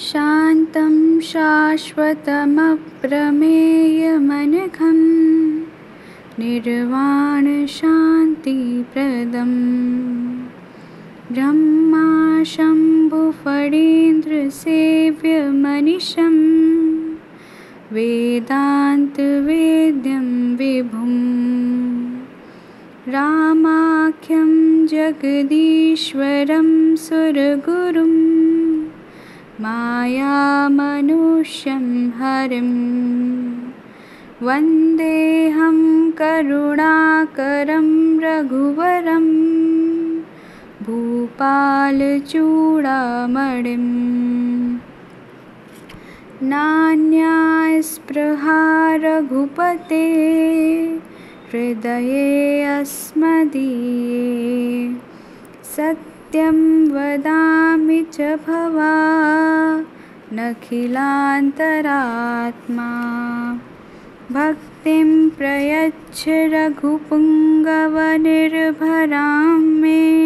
शान्तं शाश्वतमप्रमेयमनघं निर्वाणशान्तिप्रदम्। ब्रह्माशम्भुफणीन्द्रसेव्यमनिशं वेदान्तवेद्यं विभुं रामाख्यं जगदीश्वरं सुरगुरुं मायामनुष्यं हरिं। वन्देऽहं करुणाकरं रघुवरम् भूपालचूडामणिं। नान्यास्पृहा रघुपते। हृदये अस्मदीये। सत्यं वदामि च भवा नखिलान्तरात्मा। भक्तिं प्रयच्छ रघुपुङ्गवनिर्भरां मे।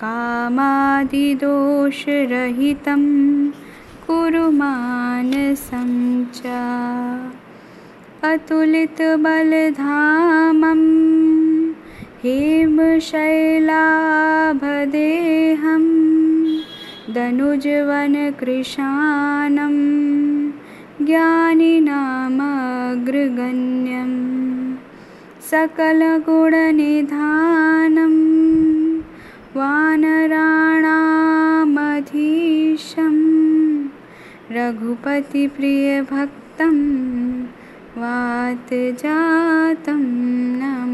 कामादिदोषरहितं कुरु मानसं च। अतुलितबलधामं हेमशैलाभदेहं दनुजवनकृशानं ज्ञानिनामग्रगण्यं सकलगुणनिधानं वानराणामधीशं रघुपतिप्रियभक्तं वातजातं न